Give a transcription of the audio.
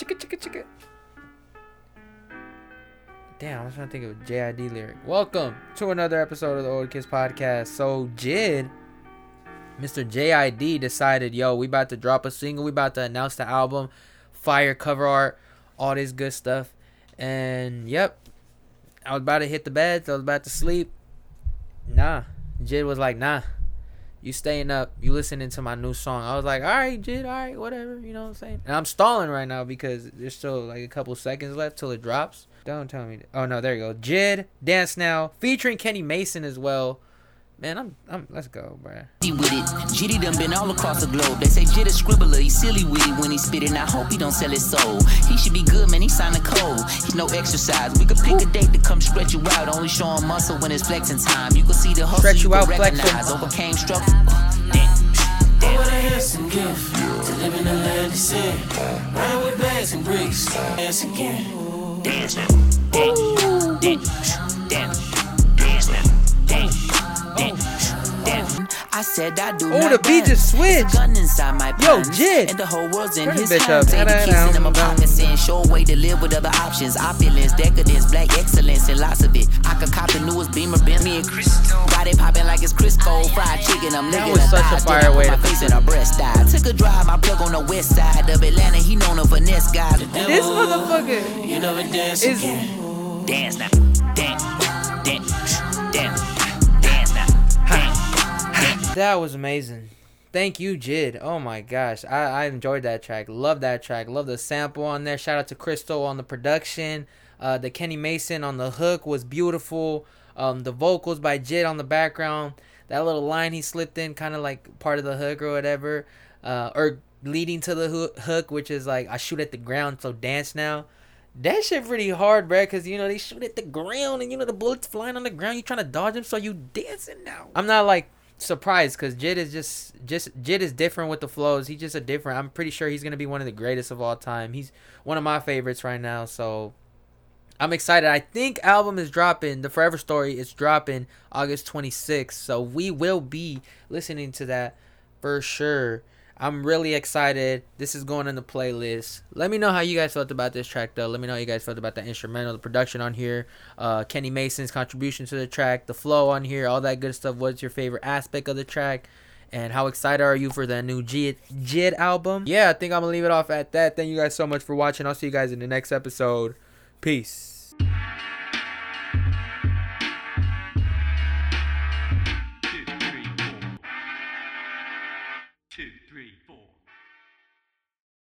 chicka, chicka, chicka. Damn, I was trying to think of a JID lyric. Welcome to another episode of the Old Kids Podcast. So, Jid, Mr. JID decided, yo, we about to drop a single. We about to announce the album, fire cover art, all this good stuff. And, yep, I was about to hit the bed. So I was about to sleep. Nah. Jid was like, nah. You staying up, you listening to my new song. I was like, all right, Jid, all right, whatever. You know what I'm saying? And I'm stalling right now because there's still like a couple seconds left till it drops. Don't tell me. Oh no, there you go. Jid, Dance Now, featuring Kenny Mason as well. Man, I'm, I'm. Let's go, bruh. with it. Jitty done been all across the globe. They say Jit a scribbler, he silly with it when he spit it. I hope he don't sell his soul. He should be good, man. He signed a code. He's no exercise. We could pick a date to come stretch you out. Only showing muscle when it's flexing time. You can see the hustle. Stretch you you out, can flexing. recognize. Overcame struggle. Damn. Oh, what a handsome gift to live in the land of sin. Ride with bags and bricks, dance again. Dance now. Dance. Dance. Dance. I said I do Oh, the beat just switched. Gun inside my Yo, pants. Jid. And the whole world's in Turn his bitch hands. up. Ain't Da-da-da, in my pocket saying show way to live with other options. Opulence, decadence, black excellence, and lots of it. I could cop the newest Beamer, Benz, me and Chris. Got it popping like it's Crisco. Fried chicken, I'm That licking was her such a fire Then I put way to face in her breast died. Took a drive, my plug on the west side of Atlanta. He known her finesse guys. This motherfucker You never dance is. again. Dance now. Dance. Dance. That was amazing. Thank you, Jid. Oh my gosh. I, I enjoyed that track. Love that track. Love the sample on there. Shout out to Christo on the production. Uh, the Kenny Mason on the hook was beautiful. Um, the vocals by Jid on the background. That little line he slipped in, kind of like part of the hook or whatever. Uh, or leading to the hoo- hook, which is like, I shoot at the ground, so dance now. That shit pretty hard, bruh, because, you know, they shoot at the ground and, you know, the bullets flying on the ground. You trying to dodge them, so you dancing now. I'm not, like, surprised because Jid is just just Jid is different with the flows. He's just a different. I'm pretty sure he's gonna be one of the greatest of all time. He's one of my favorites right now. So I'm excited. I think album is dropping. The Forever Story is dropping August 26th. So we will be listening to that for sure. I'm really excited. This is going in the playlist. Let me know how you guys felt about this track, though. Let me know how you guys felt about the instrumental, the production on here, uh, Kenny Mason's contribution to the track, the flow on here, all that good stuff. What's your favorite aspect of the track? And how excited are you for the new Jid, Jid album? Yeah, I think I'm going to leave it off at that. Thank you guys so much for watching. I'll see you guys in the next episode. Peace.